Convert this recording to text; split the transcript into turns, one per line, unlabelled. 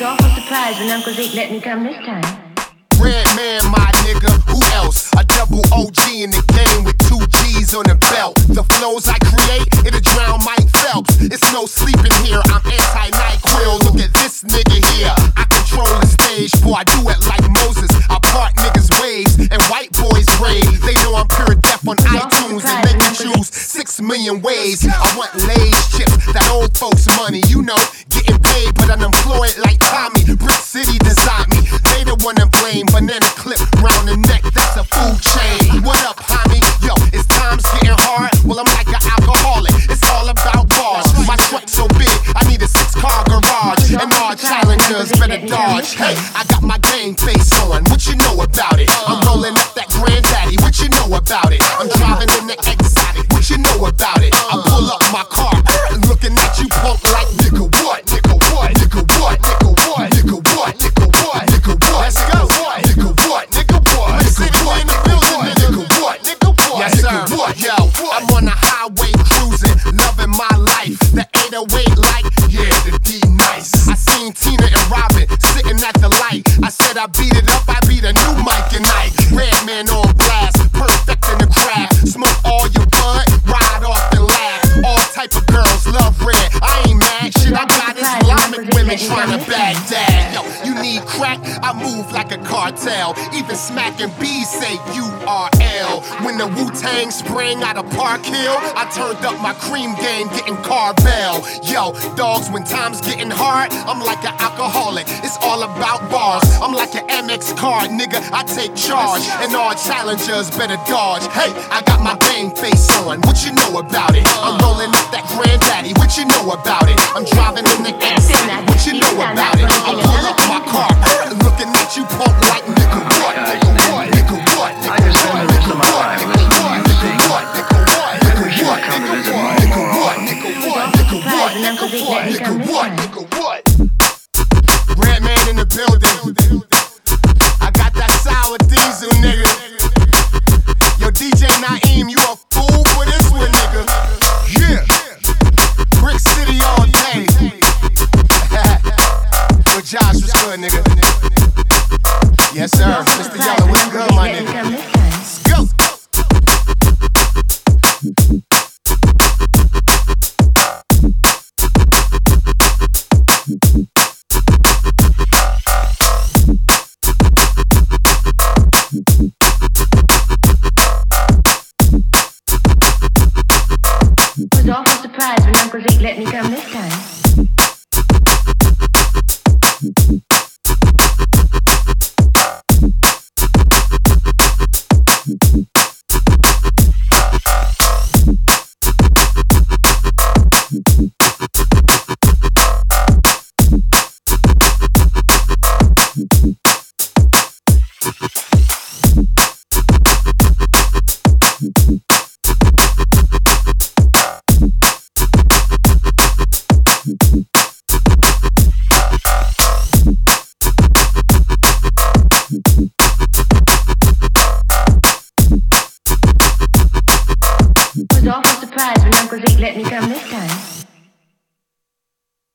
was awful surprised when Uncle Zeke let me come this time.
Red man, my nigga, who else? A double OG in the game with two G's on the belt. The flows I create, it'll drown Mike Phelps. It's no sleeping here, I'm anti-NyQuil. Look at this nigga here. I control the stage, boy, I do it like Moses. I part niggas' waves and white boys' brave. They know I'm pure death on iTunes and they can choose six million ways. I want Lay's chips, that old folks' money, you know, paid, but unemployed like Tommy. Brick City designed me. They the one to blame. Banana clip round the neck, that's a food chain. What up, homie? Yo, it's times getting hard. Well, I'm like an alcoholic. It's all about bars. My truck so big, I need a six-car garage. And all challengers better dodge. Hey, I at the light. I said I beat it up, You need crack? I move like a cartel. Even smacking bees say URL. When the Wu Tang sprang out of Park Hill, I turned up my cream game, getting Carvel. Yo, dogs, when time's getting hard, I'm like an alcoholic. It's all about bars. I'm like an Amex card, nigga. I take charge, and all challengers better dodge. Hey, I got my game face on. What you know about it? I'm rolling up that granddaddy.
When Uncle Zeke let me come this time.
Redman in the building. I got that sour diesel, nigga. Yo, DJ Naeem, you a fool for this one, nigga. Yeah. Brick City all day. Yo, Josh, what's good, nigga? Requisite, let me come this time.